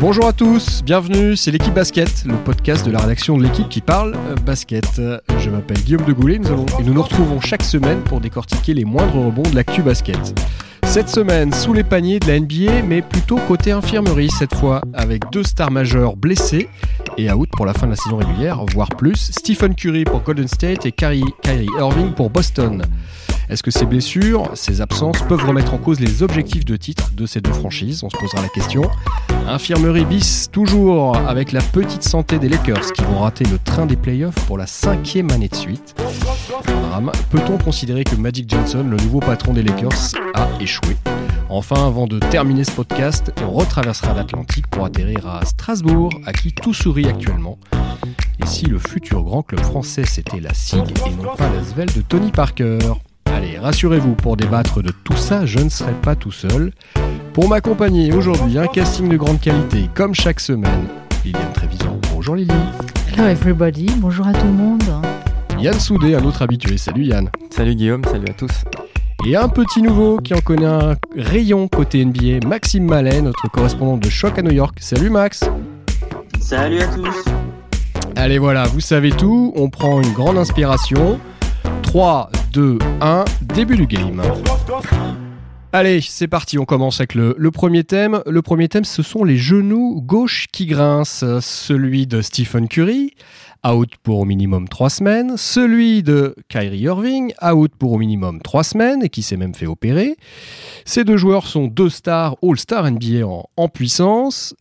Bonjour à tous, bienvenue, c'est l'équipe basket, le podcast de la rédaction de l'équipe qui parle euh, basket. Je m'appelle Guillaume de et nous nous retrouvons chaque semaine pour décortiquer les moindres rebonds de l'actu basket. Cette semaine, sous les paniers de la NBA, mais plutôt côté infirmerie cette fois, avec deux stars majeures blessées et out pour la fin de la saison régulière, voire plus, Stephen Curry pour Golden State et Kyrie, Kyrie Irving pour Boston. Est-ce que ces blessures, ces absences peuvent remettre en cause les objectifs de titre de ces deux franchises On se posera la question. Infirmerie bis, toujours avec la petite santé des Lakers qui vont rater le train des playoffs pour la cinquième année de suite. Peut-on considérer que Magic Johnson, le nouveau patron des Lakers, a échoué Enfin, avant de terminer ce podcast, on retraversera l'Atlantique pour atterrir à Strasbourg, à qui tout sourit actuellement. Et si le futur grand club français c'était la SIG et non pas la Svel de Tony Parker Allez, rassurez-vous, pour débattre de tout ça, je ne serai pas tout seul. Pour m'accompagner aujourd'hui, un casting de grande qualité, comme chaque semaine, Liliane Trévisan. Bonjour Lily. Hello everybody, bonjour à tout le monde. Yann Soudé, un autre habitué. Salut Yann. Salut Guillaume, salut à tous. Et un petit nouveau qui en connaît un rayon côté NBA, Maxime Mallet, notre correspondant de Choc à New York. Salut Max. Salut à tous. Allez voilà, vous savez tout, on prend une grande inspiration. 3, 2, 1, début du game. Allez, c'est parti, on commence avec le, premier thème. Le premier thème, ce sont les genoux gauche qui grincent. Celui de Stephen Curry, out pour au minimum 3 semaines. Celui de Kyrie Irving, out pour au minimum 3 semaines et qui s'est même fait opérer. Ces deux joueurs sont deux stars All-Star NBA en, en puissance.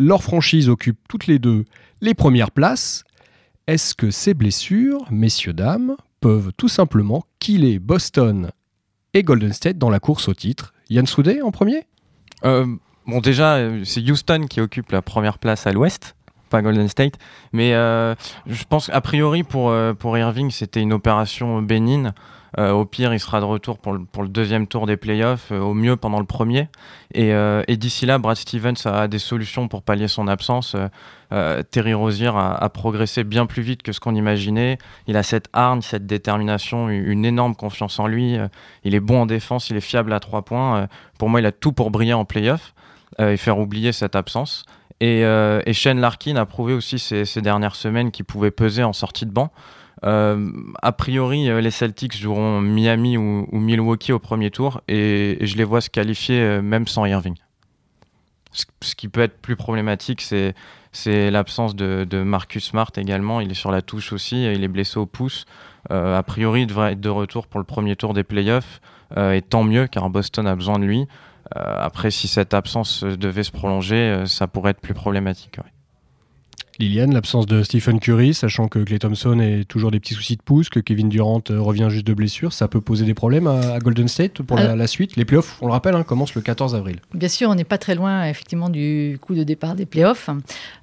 Leurs franchises occupent toutes les deux les premières places. Est-ce que ces blessures, messieurs, dames, peuvent tout simplement killer Boston et Golden State dans la course au titre. Yann Soudé en premier? Euh, Bon, déjà, c'est Houston qui occupe la première place à l'ouest, pas Golden State. Mais euh, je pense qu'a priori, pour, euh, pour Irving, c'était une opération bénigne. Euh, au pire, il sera de retour pour le, deuxième tour des playoffs, euh, au mieux pendant le premier. Et, euh, et d'ici là, Brad Stevens a des solutions pour pallier son absence. Terry Rozier a, progressé bien plus vite que ce qu'on imaginait. Il a cette hargne, cette détermination, une énorme confiance en lui. il est bon en défense, il est fiable à trois points. pour moi, il a tout pour briller en playoff et faire oublier cette absence. Et, et Shane Larkin a prouvé aussi ces, ces dernières semaines qu'il pouvait peser en sortie de banc. Euh, a priori, euh, les Celtics joueront Miami ou, Milwaukee au premier tour et, je les vois se qualifier euh, même sans Irving. Ce, qui peut être plus problématique, c'est l'absence de, Marcus Smart également. Il est sur la touche aussi, il est blessé au pouce. a priori, il devrait être de retour pour le premier tour des playoffs. et tant mieux, car Boston a besoin de lui. après, si cette absence devait se prolonger, ça pourrait être plus problématique. Liliane, l'absence de Stephen Curry, sachant que Clay Thompson a toujours des petits soucis de pouce, que Kevin Durant euh, revient juste de blessure, ça peut poser des problèmes à, Golden State pour la, suite? Les playoffs, on le rappelle, hein, commencent le 14 avril. Bien sûr, on n'est pas très loin effectivement du coup de départ des playoffs.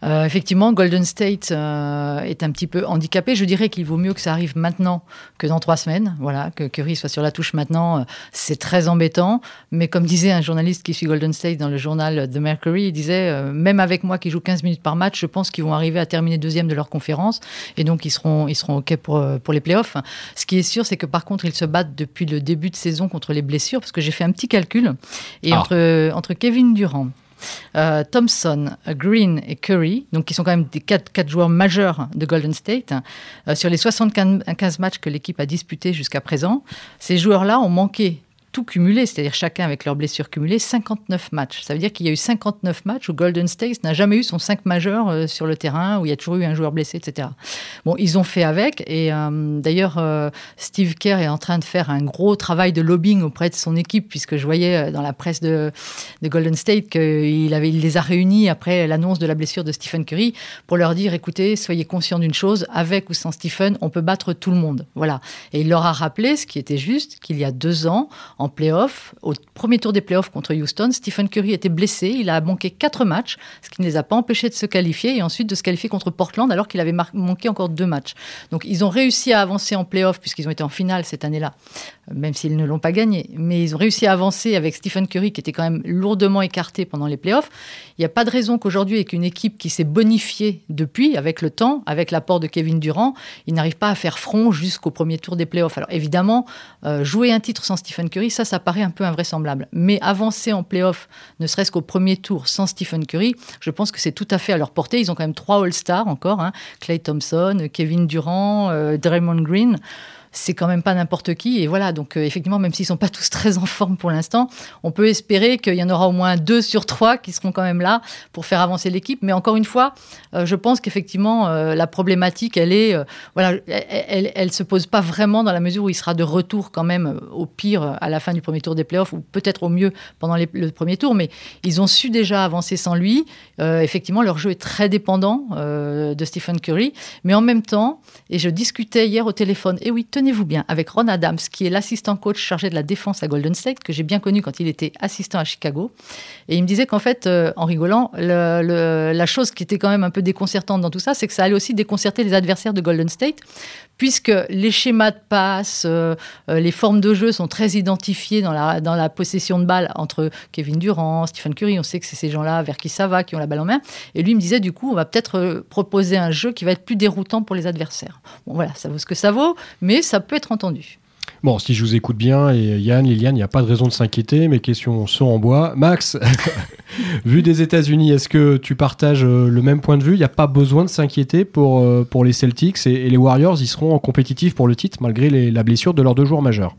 Euh, effectivement, Golden State euh, est un petit peu handicapé. Je dirais qu'il vaut mieux que ça arrive maintenant que dans trois semaines. Voilà, que Curry soit sur la touche maintenant, c'est très embêtant. Mais comme disait un journaliste qui suit Golden State dans le journal The Mercury, il disait même avec moi qui joue 15 minutes par match, je pense qu'ils vont arriver arriver à terminer deuxième de leur conférence et donc ils seront, ils seront OK pour, euh, pour les playoffs. Ce qui est sûr, c'est que par contre, ils se battent depuis le début de saison contre les blessures parce que j'ai fait un petit calcul et ah. entre, entre Kevin Durant, euh, Thompson, Green et Curry, donc qui sont quand même des quatre, quatre joueurs majeurs de Golden State, euh, sur les 75 matchs que l'équipe a disputés jusqu'à présent, ces joueurs-là ont manqué tout cumulé, c'est-à-dire chacun avec leurs blessures cumulées, 59 matchs. Ça veut dire qu'il y a eu 59 matchs où Golden State n'a jamais eu son 5 majeur euh, sur le terrain, où il y a toujours eu un joueur blessé, etc. Bon, ils ont fait avec, et euh, d'ailleurs, euh, Steve Kerr est en train de faire un gros travail de lobbying auprès de son équipe, puisque je voyais dans la presse de, de Golden State qu'il les a réunis après l'annonce de la blessure de Stephen Curry pour leur dire, écoutez, soyez conscients d'une chose, avec ou sans Stephen, on peut battre tout le monde. Voilà. Et il leur a rappelé, ce qui était juste, qu'il y a deux ans, playoff. Au premier tour des playoffs contre Houston, Stephen Curry était blessé. Il a manqué quatre matchs, ce qui ne les a pas empêchés de se qualifier et ensuite de se qualifier contre Portland alors qu'il avait manqué encore deux matchs. Donc ils ont réussi à avancer en playoff puisqu'ils ont été en finale cette année-là, même s'ils ne l'ont pas gagné. Mais ils ont réussi à avancer avec Stephen Curry qui était quand même lourdement écarté pendant les playoffs. Il n'y a pas de raison qu'aujourd'hui, avec une équipe qui s'est bonifiée depuis, avec le temps, avec l'apport de Kevin Durant, il n'arrive pas à faire front jusqu'au premier tour des playoffs. Alors évidemment, euh, jouer un titre sans Stephen Curry, ça, ça paraît un peu invraisemblable. Mais avancer en playoffs, ne serait-ce qu'au premier tour sans Stephen Curry, je pense que c'est tout à fait à leur portée. Ils ont quand même trois All-Stars encore, hein. Clay Thompson, Kevin Durant, euh, Draymond Green c'est quand même pas n'importe qui. Et voilà, donc euh, effectivement, même s'ils sont pas tous très en forme pour l'instant, on peut espérer qu'il y en aura au moins deux sur trois qui seront quand même là pour faire avancer l'équipe. Mais encore une fois, euh, je pense qu'effectivement, euh, la problématique, elle est, voilà, elle, elle, se pose pas vraiment dans la mesure où il sera de retour quand même au pire à la fin du premier tour des playoffs ou peut-être au mieux pendant le premier tour. Mais ils ont su déjà avancer sans lui. effectivement, leur jeu est très dépendant de Stephen Curry. Mais en même temps, et je discutais hier au téléphone, et oui, tenez-vous bien, avec Ron Adams, qui est l'assistant coach chargé de la défense à Golden State, que j'ai bien connu quand il était assistant à Chicago. Et il me disait qu'en fait, euh, en rigolant, la chose qui était quand même un peu déconcertante dans tout ça, c'est que ça allait aussi déconcerter les adversaires de Golden State, puisque les schémas de passe, euh, euh, les formes de jeu sont très la, dans la possession de balle entre Kevin Durant, Stephen Curry. On sait que c'est ces gens-là vers qui ça va, qui ont la balle en main. Et lui me disait, du coup, on va peut-être proposer un jeu qui va être plus déroutant pour les adversaires. Bon, voilà, ça vaut ce que ça vaut, mais ça peut être entendu. Bon, si je vous écoute bien, et Yann, Liliane, il n'y a pas de raison de s'inquiéter. Mes questions sont en bois. Max, vu des États-Unis, est-ce que tu partages euh, le même point de vue? Il n'y a pas besoin de s'inquiéter pour, euh, pour les Celtics et, les Warriors, ils seront en compétitif pour le titre malgré la blessure de leurs deux joueurs majeurs.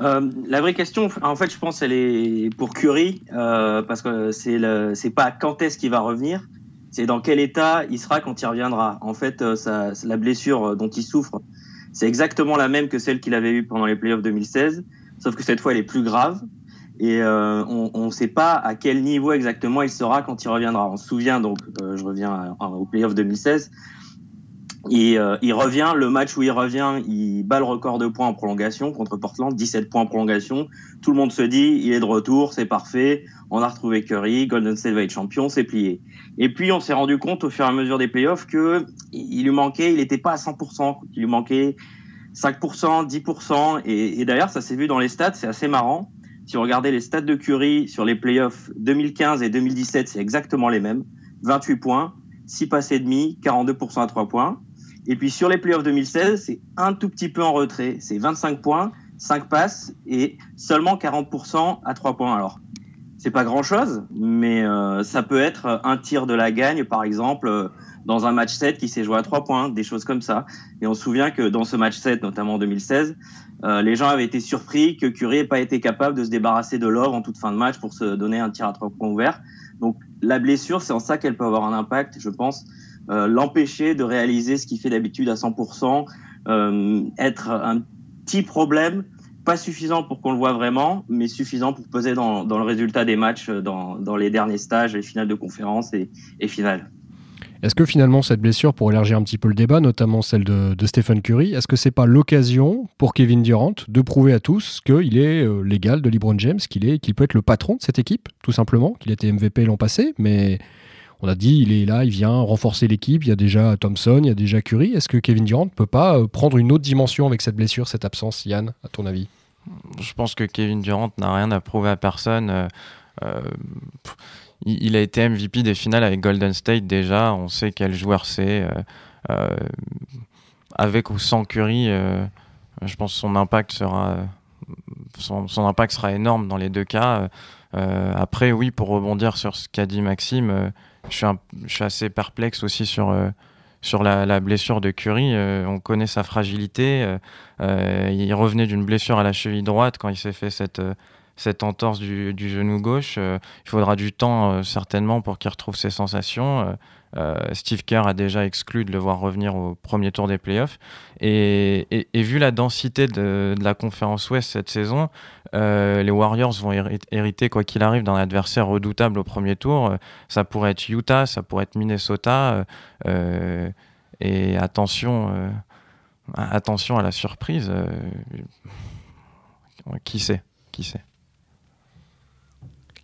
Euh, la vraie question, en fait, je pense, elle est pour Curry, parce que c'est c'est pas quand est-ce qu'il va revenir, c'est dans quel état il sera quand il reviendra. En fait, ça, la blessure dont il souffre, c'est exactement la même que celle qu'il avait eue pendant les playoffs 2016, sauf que cette fois elle est plus grave. Et euh, on ne sait pas à quel niveau exactement il sera quand il reviendra. On se souvient donc, euh, je reviens au playoff 2016, et euh, il revient, le match où il revient, il bat le record de points en prolongation contre Portland, 17 points en prolongation. Tout le monde se dit, il est de retour, c'est parfait. On a retrouvé Curry, Golden State va être champion, c'est plié. Et puis on s'est rendu compte au fur et à mesure des playoffs que il lui manquait, il n'était pas à 100%, il lui manquait 5%, 10%. Et, et d'ailleurs, ça s'est vu dans les stats, c'est assez marrant. Si vous regardez les stats de Curry sur les playoffs 2015 et 2017, c'est exactement les mêmes. 28 points, 6 passes et demi, 42% à 3 points. Et puis sur les playoffs 2016, c'est un tout petit peu en retrait. C'est 25 points, 5 passes et seulement 40% à 3 points. Alors, c'est pas grand chose, mais euh, ça peut être un tir de la gagne, par exemple, euh, dans un match 7 qui s'est joué à 3 points, des choses comme ça. Et on se souvient que dans ce match 7, notamment en 2016, euh, les gens avaient été surpris que Curry n'ait pas été capable de se débarrasser de Love en toute fin de match pour se donner un tir à 3 points ouvert. Donc la blessure, c'est en ça qu'elle peut avoir un impact, je pense, euh, l'empêcher de réaliser ce qu'il fait d'habitude à 100%, euh, être un petit problème, pas suffisant pour qu'on le voit vraiment, mais suffisant pour peser dans, le résultat des matchs, dans, dans, les derniers stages, les finales de conférence et, et finales. Est-ce que finalement cette blessure, pour élargir un petit peu le débat, notamment celle de, Stephen Curry, est-ce que c'est pas l'occasion pour Kevin Durant de prouver à tous qu'il est euh, l'égal de LeBron James, qu'il qu'il peut être le patron de cette équipe, tout simplement, qu'il était MVP l'an passé, mais on a dit, il est là, il vient renforcer l'équipe. Il y a déjà Thompson, il y a déjà Curry. Est-ce que Kevin Durant ne peut pas euh, prendre une autre dimension avec cette blessure, cette absence, Yann, à ton avis? Je pense que Kevin Durant n'a rien à prouver à personne. Euh, euh, il, a été MVP des finales avec Golden State déjà. On sait quel joueur c'est. avec ou sans Curry, je pense que son impact sera son, son, impact sera énorme dans les deux cas. après, oui, pour rebondir sur ce qu'a dit Maxime, je suis, assez perplexe aussi sur, euh, sur la, blessure de Curry. Euh, on connaît sa fragilité. Euh, il revenait d'une blessure à la cheville droite quand il s'est fait cette, cette entorse du, genou gauche. il faudra du temps certainement pour qu'il retrouve ses sensations. Steve Kerr a déjà exclu de le voir revenir au premier tour des playoffs. Et, vu la densité de, de, la conférence Ouest cette saison, euh, les Warriors vont hériter, quoi qu'il arrive, d'un adversaire redoutable au premier tour. Ça pourrait être Utah, ça pourrait être Minnesota. Euh, et attention, attention à la surprise qui sait Qui sait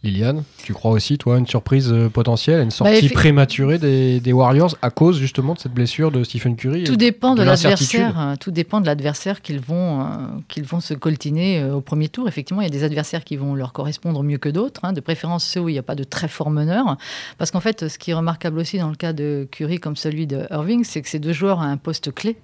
Liliane, tu crois aussi, toi, une surprise euh, potentielle, une Bah, sortie effe- prématurée des, des Warriors à cause justement de cette blessure de Stephen Curry Tout dépend de, l'adversaire. euh, Tout dépend de l'adversaire qu'ils vont, euh, qu'ils vont se coltiner euh, au premier tour. Effectivement, il y a des adversaires qui vont leur correspondre mieux que d'autres, hein, de préférence ceux où il n'y a pas de très fort meneur. Parce qu'en fait, ce qui est remarquable aussi dans le cas de Curry comme celui de Irving, c'est que ces deux joueurs à un poste clé.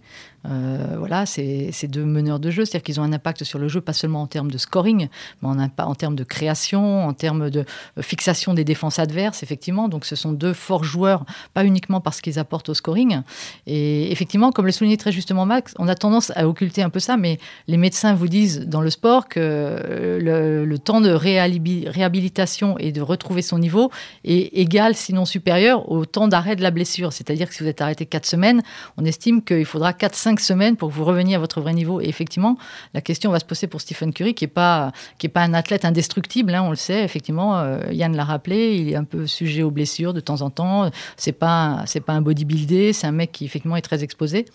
Euh, voilà, c'est deux meneurs de jeu, c'est-à-dire qu'ils ont un impact sur le jeu, pas seulement en termes de scoring, mais en, termes de création, en termes de euh, fixation des défenses adverses, effectivement. Donc, ce sont deux forts joueurs, pas uniquement parce qu'ils apportent au scoring. Et effectivement, comme le soulignait très justement Max, on a tendance à occulter un peu ça, mais les médecins vous disent dans le sport que euh, le, le temps de réhabilitation et de retrouver son niveau est égal, sinon supérieur, au temps d'arrêt de la blessure. C'est-à-dire que si vous êtes arrêté 4 semaines, on estime qu'il faudra 4-5 semaines pour que vous reveniez à votre vrai niveau. Et effectivement, la question va se poser pour Stephen Curry, qui n'est pas, pas un athlète indestructible, hein, on le sait. Effectivement, euh, Yann l'a rappelé, il est un peu sujet aux blessures de temps en temps. C'est pas, pas un bodybuildé, c'est un mec qui effectivement est très exposé.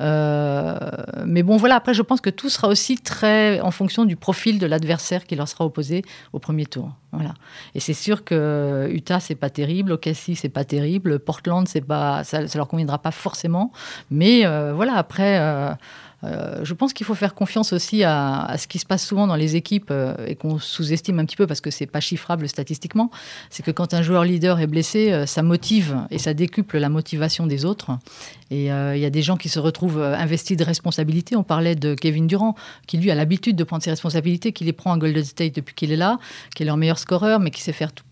Euh, mais bon, voilà. Après, je pense que tout sera aussi très en fonction du profil de l'adversaire qui leur sera opposé au premier tour. Voilà. Et c'est sûr que Utah c'est pas terrible, OKC c'est pas terrible, Portland c'est pas, ça, ça leur conviendra pas forcément. Mais euh, voilà. Après. euh, euh, je pense qu'il faut faire confiance aussi à, ce qui se passe souvent dans les équipes euh, et qu'on sous-estime un petit peu parce que c'est pas chiffrable statistiquement. C'est que quand un joueur leader est blessé, euh, ça motive et ça décuple la motivation des autres. Et il y a des gens qui se retrouvent investis de responsabilités. On parlait de Kevin Durant, qui lui a l'habitude de prendre ses responsabilités, qui les prend à Golden State depuis qu'il est là, qui est leur meilleur scoreur, mais qui sait faire tout-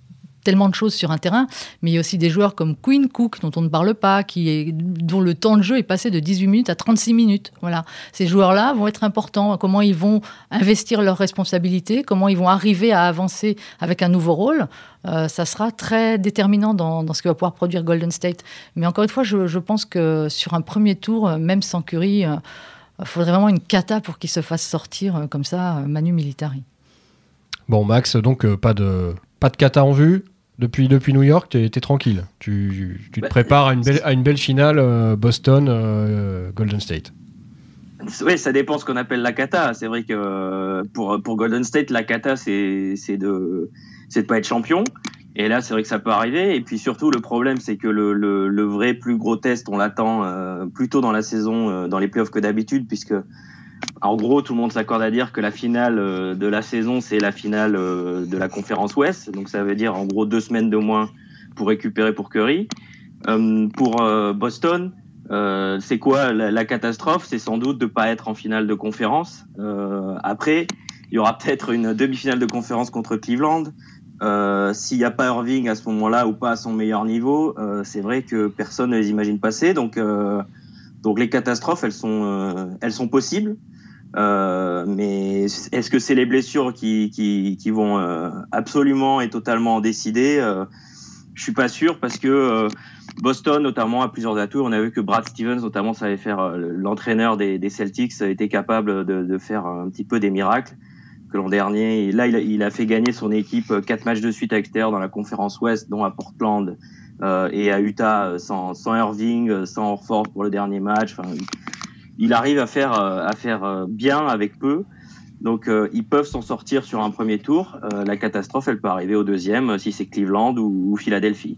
tellement de choses sur un terrain, mais il y a aussi des joueurs comme Quinn Cook, dont on ne parle pas, qui dont le temps de jeu est passé de 18 minutes à 36 minutes. Voilà. Ces joueurs-là vont être importants. Comment ils vont investir leurs responsabilités, comment ils vont arriver à avancer avec un nouveau rôle, euh, ça sera très déterminant dans, ce que va pouvoir produire Golden State. Mais encore une fois, je, pense que sur un premier tour, euh, même sans Curry, il faudrait vraiment une cata pour qu'il se fasse sortir euh, comme ça, euh, Manu Militari. Bon, Max, donc euh, pas de pas de kata en vue depuis depuis New York, t'es es tranquille. Tu, tu te Bah, prépares à une belle à une belle finale euh, Boston euh, Golden State. Oui, ça dépend ce qu'on appelle la kata. C'est vrai que euh, pour, pour Golden State, la kata, c'est de c'est de pas être champion. Et là, c'est vrai que ça peut arriver. Et puis surtout, le problème, c'est que le, le, le vrai plus gros test, on l'attend euh, plus tôt dans la saison, euh, dans les playoffs que d'habitude, puisque en gros, tout le monde s'accorde à dire que la finale euh, de la saison, c'est la finale euh, de la conférence Ouest. Donc ça veut dire en gros deux semaines de moins pour récupérer pour Curry. Euh, pour Boston, c'est quoi la, catastrophe? C'est sans doute de pas être en finale de conférence. Après, il y aura peut-être une demi-finale de conférence contre Cleveland. S'il n'y a pas Irving à ce moment-là ou pas à son meilleur niveau, c'est vrai que personne ne les imagine passer. Donc, donc les catastrophes, elles sont, euh, elles sont possibles. Euh, mais est-ce que c'est les blessures qui, qui, qui vont euh, absolument et totalement en décider euh, Je suis pas sûr parce que euh, Boston, notamment, a plusieurs atouts. On a vu que Brad Stevens, notamment, savait faire l'entraîneur des, des Celtics, était capable de, de faire un petit peu des miracles. Que l'an dernier, là, il a, il a fait gagner son équipe quatre matchs de suite à l'extérieur dans la conférence Ouest, dont à Portland et à Utah, euh, sans, Irving, euh, sans Horford pour le dernier match. Enfin, il- arrive à faire euh, à faire euh, bien avec peu. Donc euh, ils peuvent s'en sortir sur un premier tour. Euh, la catastrophe, elle peut arriver au deuxième, euh, si c'est Cleveland ou, Philadelphie.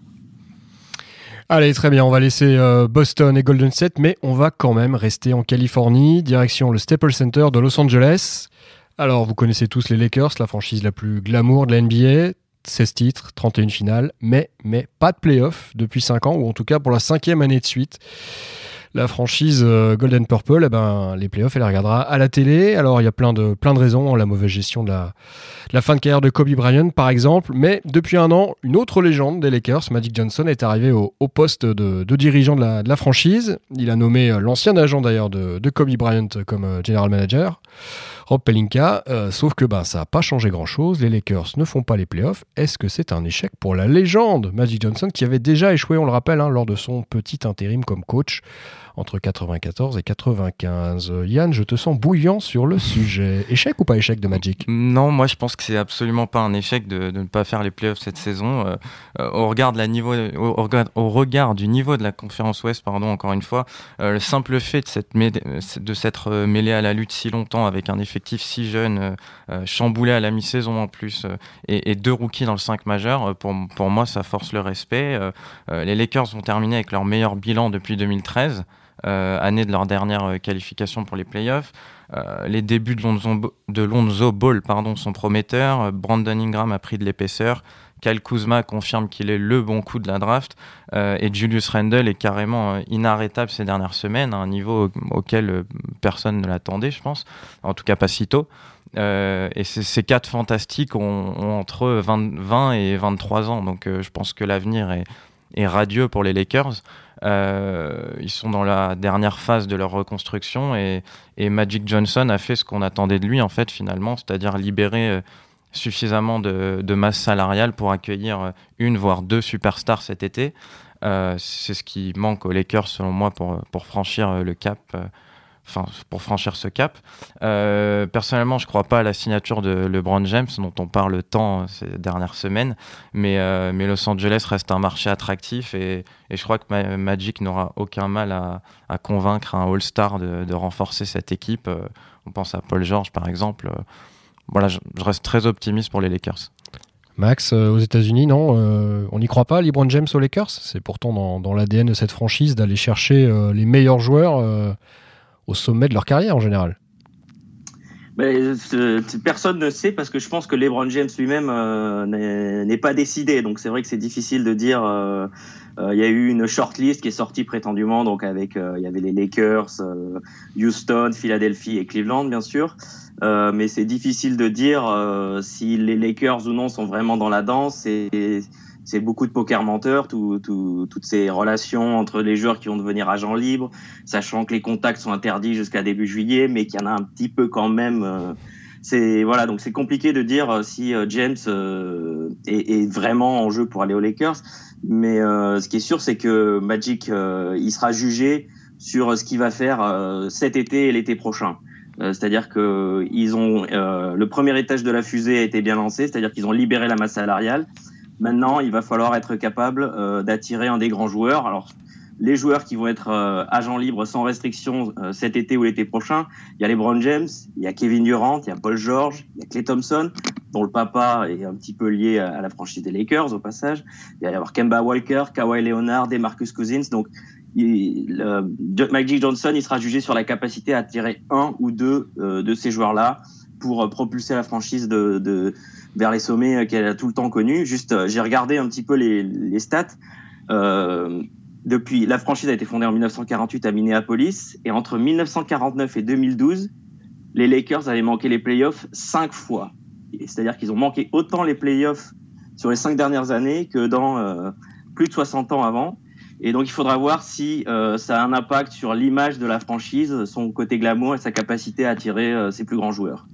Allez, très bien, on va laisser euh, Boston et Golden State, mais on va quand même rester en Californie, direction le Staples Center de Los Angeles. Alors, vous connaissez tous les Lakers, la franchise la plus glamour de la NBA. 16 titres, 31 finales, mais, mais pas de playoff depuis 5 ans, ou en tout cas pour la cinquième année de suite. La franchise euh, Golden Purple, eh ben, les playoffs, elle les regardera à la télé. Alors, il y a plein de, plein de raisons, la mauvaise gestion de la, la fin de carrière de Kobe Bryant, par exemple. Mais depuis un an, une autre légende des Lakers, Magic Johnson, est arrivé au, poste de, dirigeant de la, la franchise. Il a nommé euh, l'ancien agent d'ailleurs de, de Kobe Bryant comme euh, general manager. Rob Pelinka, euh, sauf que ben, ça n'a pas changé grand-chose. Les Lakers ne font pas les playoffs. Est-ce que c'est un échec pour la légende? Magic Johnson qui avait déjà échoué, on le rappelle, hein, lors de son petit intérim comme coach entre 94 et 95. Yann, je te sens bouillant sur le sujet. Échec ou pas échec de Magic? Non, moi je pense que c'est absolument pas un échec de, ne pas faire les playoffs cette saison. Euh, euh, au, regard la niveau, au, regard, du niveau de la conférence Ouest, pardon, encore une fois, euh, le simple fait de s'être mêlé à la lutte si longtemps avec un effectif si jeune, chamboulé à la mi-saison en plus, et, deux rookies dans le 5 majeur, pour, pour moi ça force le respect. les Lakers vont terminer avec leur meilleur bilan depuis 2013. Euh, année de leur dernière euh, qualification pour les playoffs. Euh, les débuts de Lonzo, de Ball pardon, sont prometteurs. Brandon Ingram a pris de l'épaisseur. Kyle Kuzma confirme qu'il est le bon coup de la draft. et Julius Randle est carrément inarrêtable ces dernières semaines, à un niveau auquel personne ne l'attendait, je pense. En tout cas, pas si tôt. et ces quatre fantastiques ont, entre 20, et 23 ans. Donc je pense que l'avenir est, radieux pour les Lakers. Euh, ils sont dans la dernière phase de leur reconstruction et, Magic Johnson a fait ce qu'on attendait de lui en fait finalement, c'est-à-dire libérer euh, suffisamment de, masse salariale pour accueillir euh, une voire deux superstars cet été. c'est ce qui manque aux Lakers selon moi pour, pour franchir le cap enfin, pour franchir ce cap. Euh, personnellement, je ne crois pas à la signature de LeBron James, dont on parle tant ces dernières semaines, mais, euh, mais Los Angeles reste un marché attractif et, je crois que Magic n'aura aucun mal à, convaincre un All-Star de, renforcer cette équipe. Euh, on pense à Paul George, par exemple. Voilà, je, reste très optimiste pour les Lakers. Max, aux États-Unis, non On n'y croit pas, LeBron James aux Lakers? C'est pourtant dans l'ADN de cette franchise d'aller chercher les meilleurs joueurs au sommet de leur carrière en général ben, personne ne sait parce que je pense que LeBron James lui-même euh, n'est pas décidé. Donc c'est vrai que c'est difficile de dire. Euh, euh, il y a eu une shortlist qui est sortie prétendument, donc avec il y avait les Lakers, Houston, Philadelphie et Cleveland bien sûr. mais c'est difficile de dire si les Lakers ou non sont vraiment dans la danse. Et, c'est beaucoup de poker menteur, tout, tout, toutes ces relations entre les joueurs qui vont devenir agents libres, sachant que les contacts sont interdits jusqu'à début juillet, mais qu'il y en a un petit peu quand même. Euh, c'est voilà, donc c'est compliqué de dire euh, si euh, James est, est, vraiment en jeu pour aller aux Lakers. Mais ce qui est sûr, c'est que Magic, il sera jugé sur ce qu'il va faire cet été et l'été prochain. c'est-à-dire que ils ont le premier étage de la fusée a été bien lancé, c'est-à-dire qu'ils ont libéré la masse salariale. Maintenant, il va falloir être capable euh, d'attirer un des grands joueurs. Alors, les joueurs qui vont être euh, agents libres sans restriction euh, cet été ou l'été prochain, il y a les Brown James, il y a Kevin Durant, il y a Paul George, il y a Clay Thompson, dont le papa est un petit peu lié à, la franchise des Lakers au passage. Il va y avoir Kemba Walker, Kawhi Leonard et Marcus Cousins. Donc, il, Magic Johnson, il sera jugé sur la capacité à attirer un ou deux de ces joueurs-là pour propulser la franchise vers les sommets euh, qu'elle a tout le temps connus. Juste, euh, j'ai regardé un petit peu les, stats. Euh, depuis, la franchise a été fondée en 1948 à Minneapolis et entre 1949 et 2012, les Lakers avaient manqué les playoffs cinq fois. C'est-à-dire qu'ils ont manqué autant les playoffs sur les cinq dernières années que dans euh, plus de 60 ans avant. Et donc, il faudra voir si euh, ça a un impact sur l'image de la franchise, son côté glamour et sa capacité à attirer ses plus grands joueurs.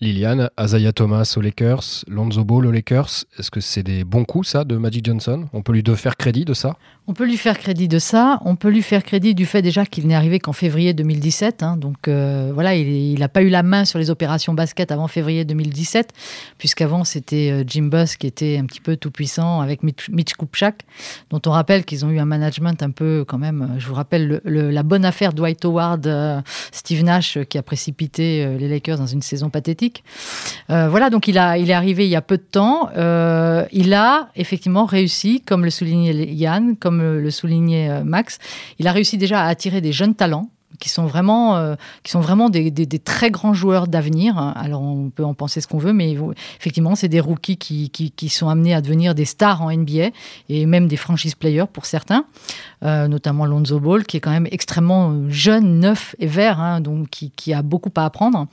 Liliane, Azaya Thomas aux Lakers, Lonzo Ball aux Lakers, est-ce que c'est des bons coups ça de Magic Johnson? On peut lui faire crédit de ça? On peut lui faire crédit de ça. On peut lui faire crédit du fait déjà qu'il n'est arrivé qu'en février 2017. Hein. donc euh, voilà, il n'a pas eu la main sur les opérations basket avant février 2017, puisqu'avant c'était euh, Jim Buss qui était un petit peu tout puissant avec Mitch, Kupchak, dont on rappelle qu'ils ont eu un management un peu quand même. Euh, je vous rappelle la bonne affaire Dwight Howard, Steve Nash qui a précipité les Lakers dans une saison pathétique. Euh, voilà, donc il, a, il est arrivé il y a peu de temps. Euh, il a effectivement réussi, comme le soulignait Yann, comme le soulignait euh, Max, il a réussi déjà à attirer des jeunes talents qui sont vraiment, qui sont vraiment des, très grands joueurs d'avenir. Alors on peut en penser ce qu'on veut, mais effectivement, c'est des rookies qui, qui, sont amenés à devenir des stars en NBA et même des franchise players pour certains, notamment Lonzo Ball, qui est quand même extrêmement jeune, neuf et vert, hein, donc qui, qui, a beaucoup à apprendre.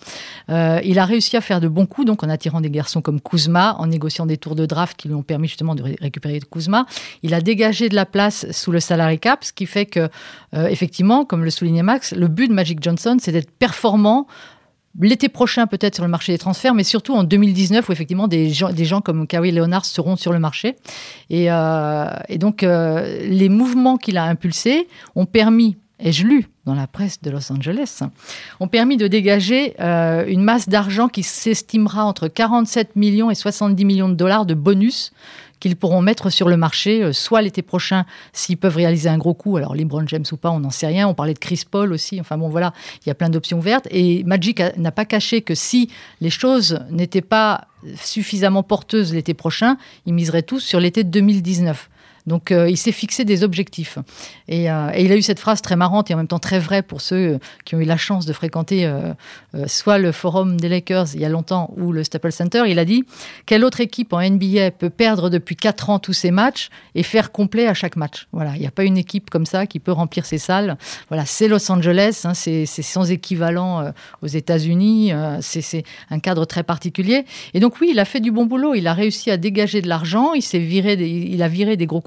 Euh, il a réussi à faire de bons coups, donc en attirant des garçons comme Kuzma, en négociant des tours de draft qui lui ont permis justement de récupérer Kuzma. Il a dégagé de la place sous le salary cap, ce qui fait que, effectivement, comme le soulignait Max, le but de Magic Johnson, c'est d'être performant l'été prochain peut-être sur le marché des transferts, mais surtout en 2019 où effectivement des gens, des gens comme Kawhi Leonard seront sur le marché. Et, euh, donc euh, les mouvements qu'il a impulsés ont permis ai-je lu dans la presse de Los Angeles, ont permis de dégager euh, une masse d'argent qui s'estimera entre 47 millions et 70 millions de dollars de bonus qu'ils pourront mettre sur le marché, euh, soit l'été prochain, s'ils peuvent réaliser un gros coup. Alors, LeBron James ou pas, on n'en sait rien. On parlait de Chris Paul aussi. Enfin, bon, voilà, il y a plein d'options vertes. Et Magic n'a pas caché que si les choses n'étaient pas suffisamment porteuses l'été prochain, ils miseraient tous sur l'été 2019. Donc euh, il s'est fixé des objectifs. Euh, et, il a eu cette phrase très marrante et en même temps très vraie pour ceux euh, qui ont eu la chance de fréquenter soit le forum des Lakers il y a longtemps ou le Staples Center. Il a dit Quelle autre équipe en NBA peut perdre depuis 4 ans tous ses matchs et faire complet à chaque match? Voilà, il n'y a pas une équipe comme ça qui peut remplir ses salles. Voilà, c'est Los Angeles, hein, c'est sans équivalent aux États-Unis, c'est un cadre très particulier. Et donc oui, il a fait du bon boulot, il a réussi à dégager de l'argent, il il a viré des gros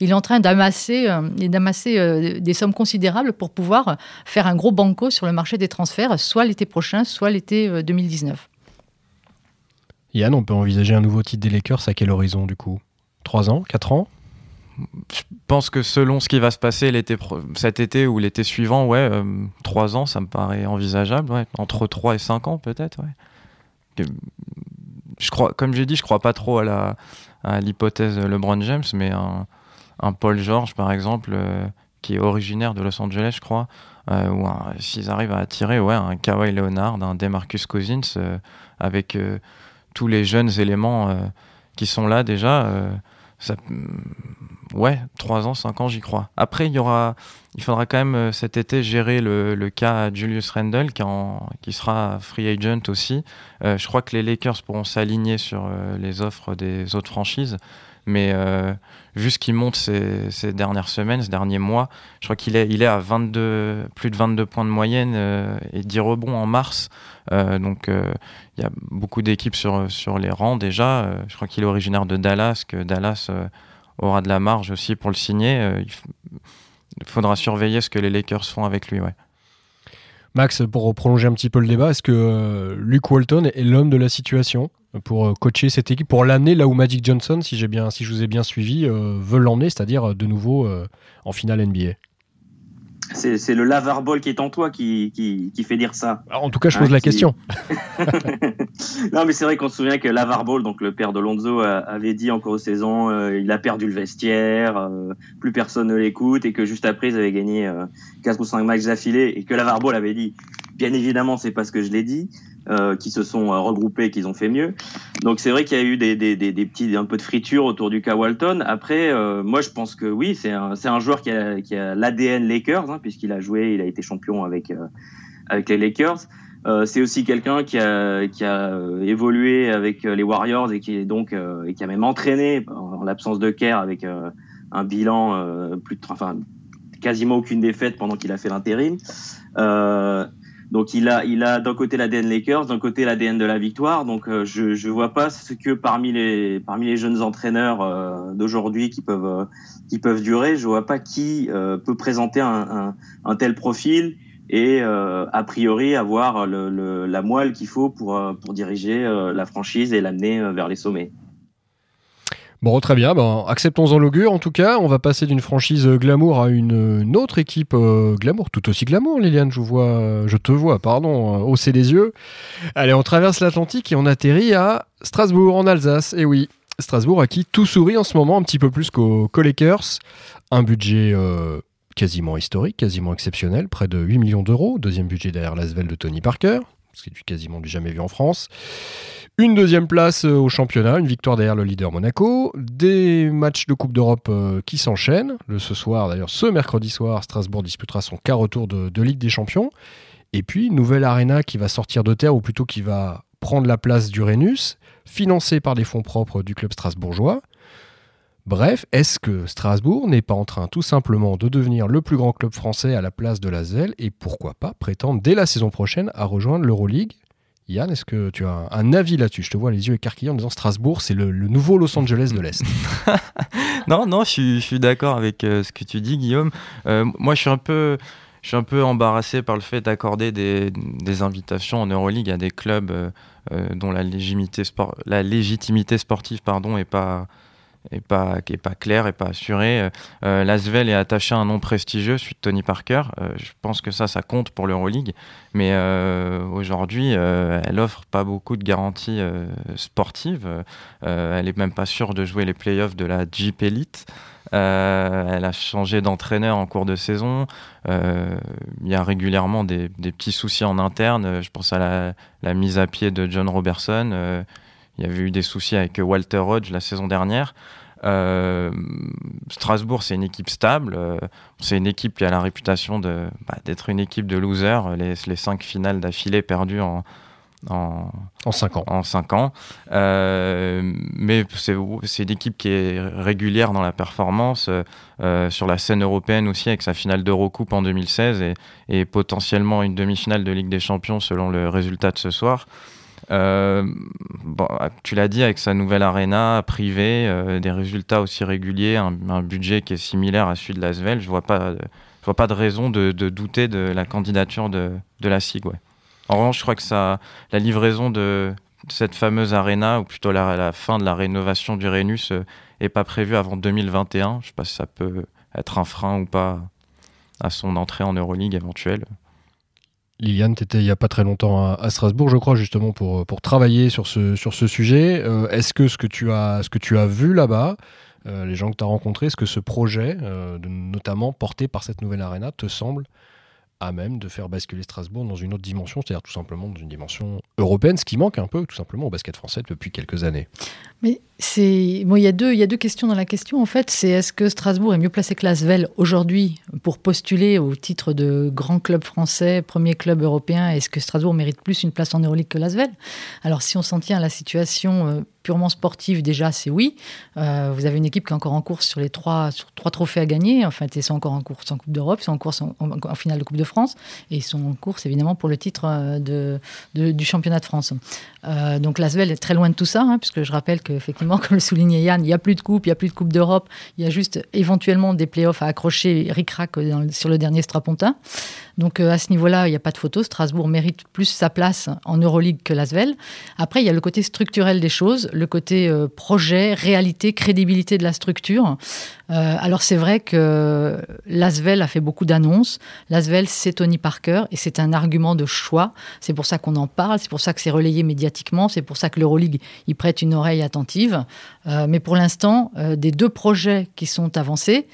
il est en train d'amasser euh, d'amasser euh, des sommes considérables pour pouvoir faire un gros banco sur le marché des transferts, soit l'été prochain, soit l'été 2019. Euh, Yann, on peut envisager un nouveau titre des Lakers à quel horizon du coup? 3 ans? 4 ans? Je pense que selon ce qui va se passer l'été cet été ou l'été suivant, ouais, 3 ans, ça me paraît envisageable. Ouais. Entre 3 et 5 ans, peut-être. Ouais. Je crois, comme j'ai dit, je crois pas trop à la, l'hypothèse LeBron James, mais un, Paul George, par exemple, euh, qui est originaire de Los Angeles, je crois, euh, ou s'ils arrivent à attirer ouais, un Kawhi Leonard, un Demarcus Cousins, euh, avec tous les jeunes éléments qui sont là déjà, ça, ouais, 3 ans, 5 ans, j'y crois. Après, il y aura, il faudra quand même cet été gérer le, le cas Julius Randle qui, en, qui, sera free agent aussi. je crois que les Lakers pourront s'aligner sur les offres des autres franchises. Mais euh, vu ce qu'il monte ces, ces, dernières semaines, ces derniers mois, je crois qu'il est, il est à 22, plus de 22 points de moyenne euh, et 10 rebonds en mars. Euh, donc euh, il y a beaucoup d'équipes sur, sur les rangs déjà. Euh, je crois qu'il est originaire de Dallas, que Dallas aura de la marge aussi pour le signer. il faudra surveiller ce que les Lakers font avec lui. Max, pour prolonger un petit peu le débat, est-ce que Luke Walton est l'homme de la situation pour euh, coacher cette équipe, pour l'amener là où Magic Johnson, si, bien, si je vous ai bien suivi, euh, veut l'emmener, c'est-à-dire euh, de nouveau en finale NBA c'est le lavar ball qui est en toi qui, qui, fait dire ça. en tout cas, je pose hein, la question. non, mais c'est vrai qu'on se souvient que lavar ball, donc le père de Lonzo, avait dit en cours de saison, il a perdu le vestiaire, plus personne ne l'écoute, et que juste après, ils avaient gagné 4 ou 5 matchs d'affilée, et que lavar ball avait dit, bien évidemment, c'est pas ce que je l'ai dit. Euh, qui se sont euh, regroupés, qu'ils ont fait mieux. Donc c'est vrai qu'il y a eu des, petits un peu de friture autour du cas Walton. Après, euh, moi je pense que oui, c'est un, joueur qui a, l'ADN Lakers, hein, puisqu'il a joué, il a été champion avec les Lakers. c'est aussi quelqu'un qui a, évolué avec les Warriors et qui a même entraîné en, l'absence de Kerr avec un bilan plus de, enfin quasiment aucune défaite pendant qu'il a fait l'intérim. Euh, donc il a, il a d'un côté l'ADN Lakers, d'un côté l'ADN de la victoire. Donc euh, je, je vois pas ce que parmi les, parmi les jeunes entraîneurs euh, d'aujourd'hui qui peuvent, qui peuvent durer, je vois pas qui peut présenter un, un, tel profil et a priori avoir le, la moelle qu'il faut pour, pour diriger la franchise et l'amener vers les sommets. Bon, très bien. Ben, acceptons-en l'augure. En tout cas, on va passer d'une franchise glamour à une, autre équipe euh, glamour, tout aussi glamour, Liliane. Je vois, je te vois, pardon, euh, hausser les yeux. Allez, on traverse l'Atlantique et on atterrit à Strasbourg, en Alsace. Et oui, Strasbourg à qui tout sourit en ce moment, un petit peu plus qu'aux Lakers. Un budget euh, quasiment historique, quasiment exceptionnel, près de 8 millions d'euros. Deuxième budget derrière l'Asvel de Tony Parker, ce qui est quasiment du jamais vu en France. Une deuxième place euh, au championnat, une victoire derrière le leader Monaco, des matchs de Coupe d'Europe euh, qui s'enchaînent. Ce soir, d'ailleurs, ce mercredi soir, Strasbourg disputera son quart retour de, de Ligue des Champions. Et puis, nouvelle arena qui va sortir de terre, ou plutôt qui va prendre la place d'Uranus, financée par des fonds propres du club strasbourgeois. Bref, est-ce que Strasbourg n'est pas en train tout simplement de devenir le plus grand club français à la place de la ZEL et pourquoi pas prétendre dès la saison prochaine à rejoindre l'Euroleague? Yann, est-ce que tu as un avis là-dessus? Je te vois les yeux écarquillés en disant Strasbourg, c'est le, nouveau Los Angeles de l'Est. non, non, je suis, d'accord avec euh, ce que tu dis, Guillaume. Euh, moi, je suis un peu. Embarrassé par le fait d'accorder des, invitations en Euroleague à des clubs euh, dont la légitimité, sport, la légitimité sportive pardon, est pas, est pas qui est pas clair et pas assuré. Euh, L'Asvel est attaché à un nom prestigieux, celui de Tony Parker. Euh, je pense que ça, ça compte pour l'Euroleague, mais euh, aujourd'hui, euh, elle offre pas beaucoup de garanties euh, sportives. Euh, elle est même pas sûre de jouer les playoffs de la Jeep Elite. Euh, elle a changé d'entraîneur en cours de saison. Euh, Il y a régulièrement des, des, petits soucis en interne. Je pense à la, la mise à pied de John Robertson. Il y avait eu des soucis avec Walter Hodge la saison dernière. Euh, Strasbourg, c'est une équipe stable. Euh, c'est une équipe qui a la réputation de, bah, d'être une équipe de losers. Les, les cinq finales d'affilée perdues en, en, en 5 ans. En 5 ans. Euh, mais c'est, c'est une équipe qui est régulière dans la performance, sur la scène européenne aussi, avec sa finale d'Eurocoupe en 2016 et, et potentiellement une demi-finale de Ligue des Champions selon le résultat de ce soir. Euh, tu l'as dit, avec sa nouvelle arena privée, euh, des résultats aussi réguliers, un, budget qui est similaire à celui de l'Asvel, je vois vois pas de raison de, douter de la candidature de, de la SIG. En revanche, je crois que ça, la livraison de, cette fameuse arena, ou plutôt la, fin de la rénovation du Rhenus, euh, est pas prévue avant 2021. Je sais pas si ça peut être un frein ou pas à son entrée en Euroleague éventuelle. Liliane, tu étais il n'y a pas très longtemps à, Strasbourg, je crois, justement pour, pour travailler sur ce, sur ce sujet. Euh, est-ce que ce que tu as, ce que tu as vu là-bas, euh, les gens que tu as rencontrés, est-ce que ce projet, euh, notamment porté par cette nouvelle arena, te semble à même de faire basculer Strasbourg dans une autre dimension, c'est-à-dire tout simplement dans une dimension européenne, ce qui manque un peu tout simplement au basket français depuis quelques années? Il y a deux questions dans la question en fait, c'est est-ce que Strasbourg est mieux placé que Lasvel aujourd'hui pour postuler au titre de grand club français, premier club européen, est-ce que Strasbourg mérite plus une place en Euroleague que Lasvel Alors si on s'en tient à la situation euh, purement sportive, déjà, c'est oui. Euh, vous avez une équipe qui est encore en course sur les trois, trophées à gagner. En fait, ils sont encore en course en Coupe d'Europe, ils sont en course en, finale de Coupe de France, et ils sont en course évidemment pour le titre euh, du championnat de France. Euh, donc l'Asvel est très loin de tout ça, hein, puisque je rappelle qu'effectivement, comme le soulignait Yann, il n'y a plus de Coupe, il n'y a plus de Coupe d'Europe, il y a juste éventuellement des playoffs à accrocher ric-rac sur le dernier strapontin. Donc euh, à ce niveau-là, il n'y a pas de photo. Strasbourg mérite plus sa place en Euroleague que l'Asvel. Après, il y a le côté structurel des choses, le côté euh, projet, réalité, crédibilité de la structure. Euh, alors c'est vrai que l'Asvel a fait beaucoup d'annonces. L'Asvel, c'est Tony Parker et c'est un argument de choix. C'est pour ça qu'on en parle, c'est pour ça que c'est relayé médiatiquement, c'est pour ça que l'Euroleague y prête une oreille attentive. Euh, mais pour l'instant, euh, des deux projets qui sont avancés,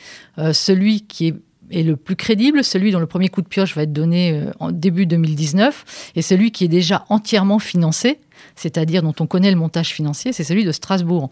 celui qui est est le plus crédible, celui dont le premier coup de pioche va être donné en début 2019, et celui qui est déjà entièrement financé, c'est-à-dire dont on connaît le montage financier, c'est celui de Strasbourg.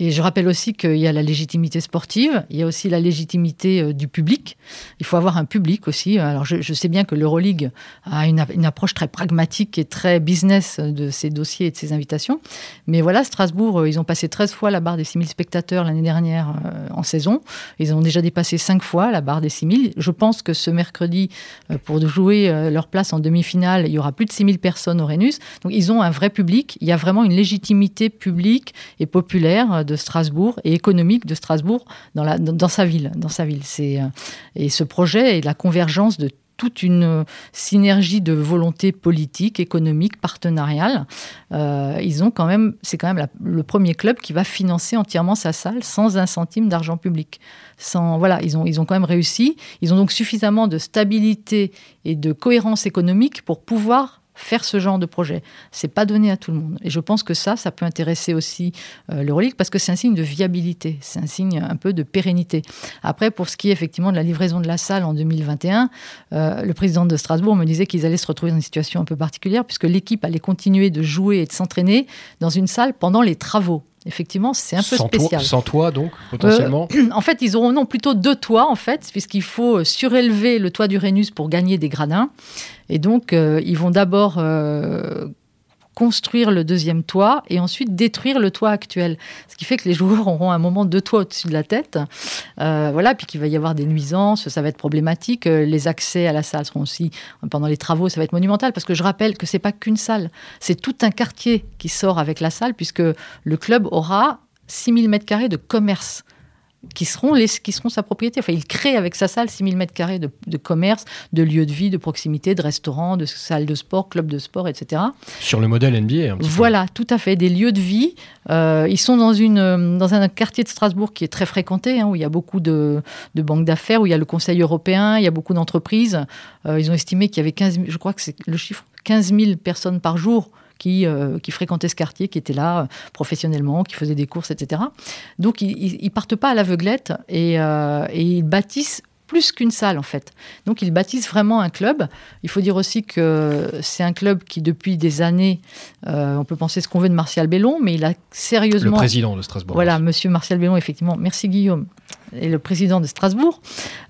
Et je rappelle aussi qu'il y a la légitimité sportive, il y a aussi la légitimité euh, du public. Il faut avoir un public aussi. Alors je, sais bien que l'Euroleague a une, approche très pragmatique et très business de ces dossiers et de ces invitations. Mais voilà, Strasbourg, euh, ils ont passé 13 fois la barre des 6000 spectateurs l'année dernière euh, en saison. Ils ont déjà dépassé 5 fois la barre des 6000. Je pense que ce mercredi, euh, pour jouer euh, leur place en demi-finale, il y aura plus de 6000 personnes au Rhenus. Donc ils ont un vrai public. Il y a vraiment une légitimité publique et populaire euh, de Strasbourg et économique de Strasbourg dans, la, dans, sa ville. Dans sa ville. Euh, et ce projet est la convergence de toute une synergie de volonté politique, économique, partenariale. Euh, ils ont quand même, c'est quand même le premier club qui va financer entièrement sa salle sans un centime d'argent public. Sans, voilà, ils ont, ils ont quand même réussi. Ils ont donc suffisamment de stabilité et de cohérence économique pour pouvoir faire ce genre de projet. C'est pas donné à tout le monde. Et je pense que ça, ça peut intéresser aussi euh, l'Euroleague parce que c'est un signe de viabilité, c'est un signe un peu de pérennité. Après, pour ce qui est effectivement de la livraison de la salle en 2021, euh, le président de Strasbourg me disait qu'ils allaient se retrouver dans une situation un peu particulière puisque l'équipe allait continuer de jouer et de s'entraîner dans une salle pendant les travaux. Effectivement, c'est un peu sans spécial. Toi, sans toit, donc, potentiellement euh, En fait, ils auront non plutôt deux toits, en fait, puisqu'il faut surélever le toit du Rhenus pour gagner des gradins. Et donc, euh, ils vont d'abord euh, construire le deuxième toit et ensuite détruire le toit actuel. Ce qui fait que les joueurs auront un moment de toit au-dessus de la tête. Euh, voilà, puis qu'il va y avoir des nuisances, ça va être problématique. Les accès à la salle seront aussi, pendant les travaux, ça va être monumental parce que je rappelle que c'est pas qu'une salle, c'est tout un quartier qui sort avec la salle puisque le club aura 6000 mètres carrés de commerce qui seront, les, qui seront sa propriété. Enfin, il crée avec sa salle 6000 mètres carrés de, de, commerce, de lieux de vie, de proximité, de restaurants, de salles de sport, clubs de sport, etc. Sur le modèle NBA, un petit Voilà, tout à fait. Des lieux de vie. Euh, ils sont dans, une, dans un quartier de Strasbourg qui est très fréquenté, hein, où il y a beaucoup de, de banques d'affaires, où il y a le Conseil européen, il y a beaucoup d'entreprises. Euh, ils ont estimé qu'il y avait 15 000, je crois que c'est le chiffre, 15 000 personnes par jour qui, euh, qui fréquentaient ce quartier, qui étaient là euh, professionnellement, qui faisaient des courses, etc. Donc ils, ne partent pas à l'aveuglette et, euh, et ils bâtissent plus qu'une salle en fait. Donc ils bâtissent vraiment un club. Il faut dire aussi que c'est un club qui depuis des années, euh, on peut penser ce qu'on veut de Martial Bellon, mais il a sérieusement... Le président de Strasbourg. Voilà, monsieur Martial Bellon, effectivement. Merci Guillaume. Et le président de Strasbourg.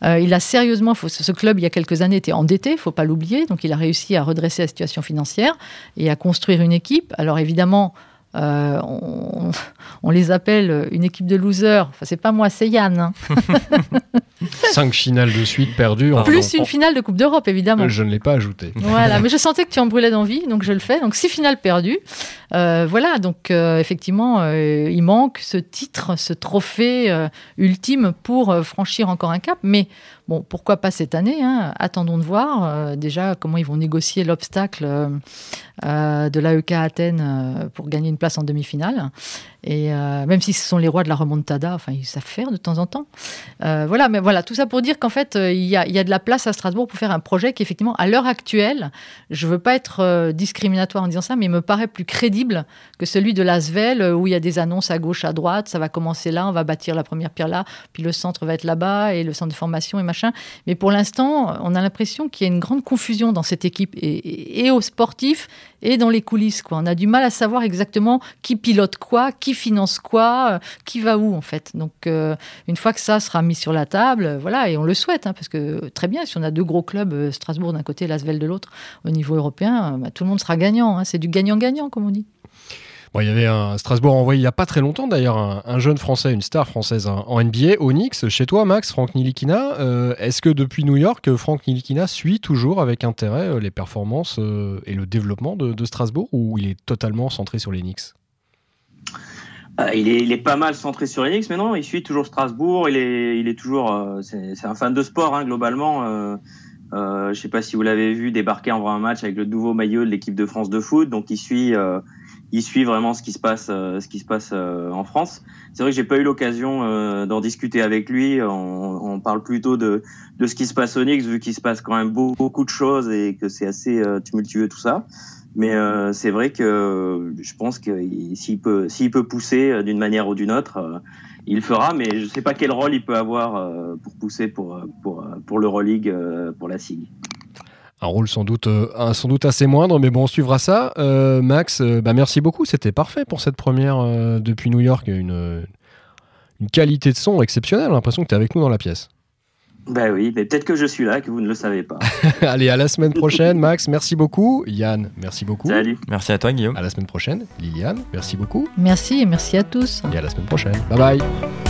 Euh, il a sérieusement, ce club il y a quelques années était endetté, il faut pas l'oublier, donc il a réussi à redresser la situation financière et à construire une équipe. Alors évidemment, euh, on, on, les appelle une équipe de losers. Enfin, c'est pas moi, c'est Yann. Hein. Cinq finales de suite perdues. En Plus une finale de Coupe d'Europe, évidemment. Je ne l'ai pas ajouté. Voilà, mais je sentais que tu en brûlais d'envie, donc je le fais. Donc six finales perdues. Euh, voilà, donc euh, effectivement, il manque ce titre, ce trophée ultime pour franchir encore un cap. Mais bon, pourquoi pas cette année hein? Attendons de voir euh, déjà comment ils vont négocier l'obstacle de l'AEK Athènes pour gagner une place en demi-finale. Et euh, même si ce sont les rois de la remontada, enfin, ils savent faire de temps en temps. Euh, voilà, mais voilà, tout ça pour dire qu'en fait, euh, il y, a, il y, a, de la place à Strasbourg pour faire un projet qui, effectivement, à l'heure actuelle, je veux pas être discriminatoire en disant ça, mais il me paraît plus crédible que celui de l'Asvel, où il y a des annonces à gauche, à droite, ça va commencer là, on va bâtir la première pierre là, puis le centre va être là-bas, et le centre de formation et machin. Mais pour l'instant, on a l'impression qu'il y a une grande confusion dans cette équipe, et, et, et aux sportifs, et dans les coulisses. Quoi. On a du mal à savoir exactement qui pilote quoi, qui finance quoi, euh, qui va où en fait. Donc euh, une fois que ça sera mis sur la table, euh, voilà, et on le souhaite, hein, parce que très bien, si on a deux gros clubs, Strasbourg d'un côté, Lasvel de l'autre, au niveau européen, bah, tout le monde sera gagnant. Hein. C'est du gagnant-gagnant, comme on dit. Bon, il y avait un Strasbourg envoyé il n'y a pas très longtemps d'ailleurs, un, un, jeune français, une star française en NBA, Onyx. Chez toi, Max, Franck Nilikina, est-ce que depuis New York, Franck Nilikina suit toujours avec intérêt les performances et le développement de, de, Strasbourg ou il est totalement centré sur les Knicks il, est, il, est, pas mal centré sur Knicks, mais non, il suit toujours Strasbourg. Il est, il est toujours. Euh, c'est un fan de sport, hein, globalement. Euh, je ne sais pas si vous l'avez vu débarquer en vrai un match avec le nouveau maillot de l'équipe de France de foot. Donc, il suit il suit vraiment ce qui se passe, euh, ce qui se passe euh, en France. C'est vrai que j'ai pas eu l'occasion euh, d'en discuter avec lui. On, parle plutôt de, de ce qui se passe au Knicks, vu qu'il se passe quand même beaucoup de choses et que c'est assez tumultueux tout ça. Mais c'est vrai que je pense que s'il peut, s'il peut pousser d'une manière ou d'une autre, il le fera. Mais je sais pas quel rôle il peut avoir pour pousser pour pour pour l'Euroleague, pour la SIG un rôle sans doute, euh, sans doute assez moindre, mais bon, on suivra ça. Euh, Max, euh, bah merci beaucoup, c'était parfait pour cette première euh, depuis New York. Une, une qualité de son exceptionnelle, l'impression que tu es avec nous dans la pièce. Ben oui, mais peut-être que je suis là, que vous ne le savez pas. Allez, à la semaine prochaine, Max, merci beaucoup. Yann, merci beaucoup. Salut. Merci à toi, Guillaume. À la semaine prochaine. Liliane, merci beaucoup. Merci et merci à tous. Et à la semaine prochaine. Bye bye.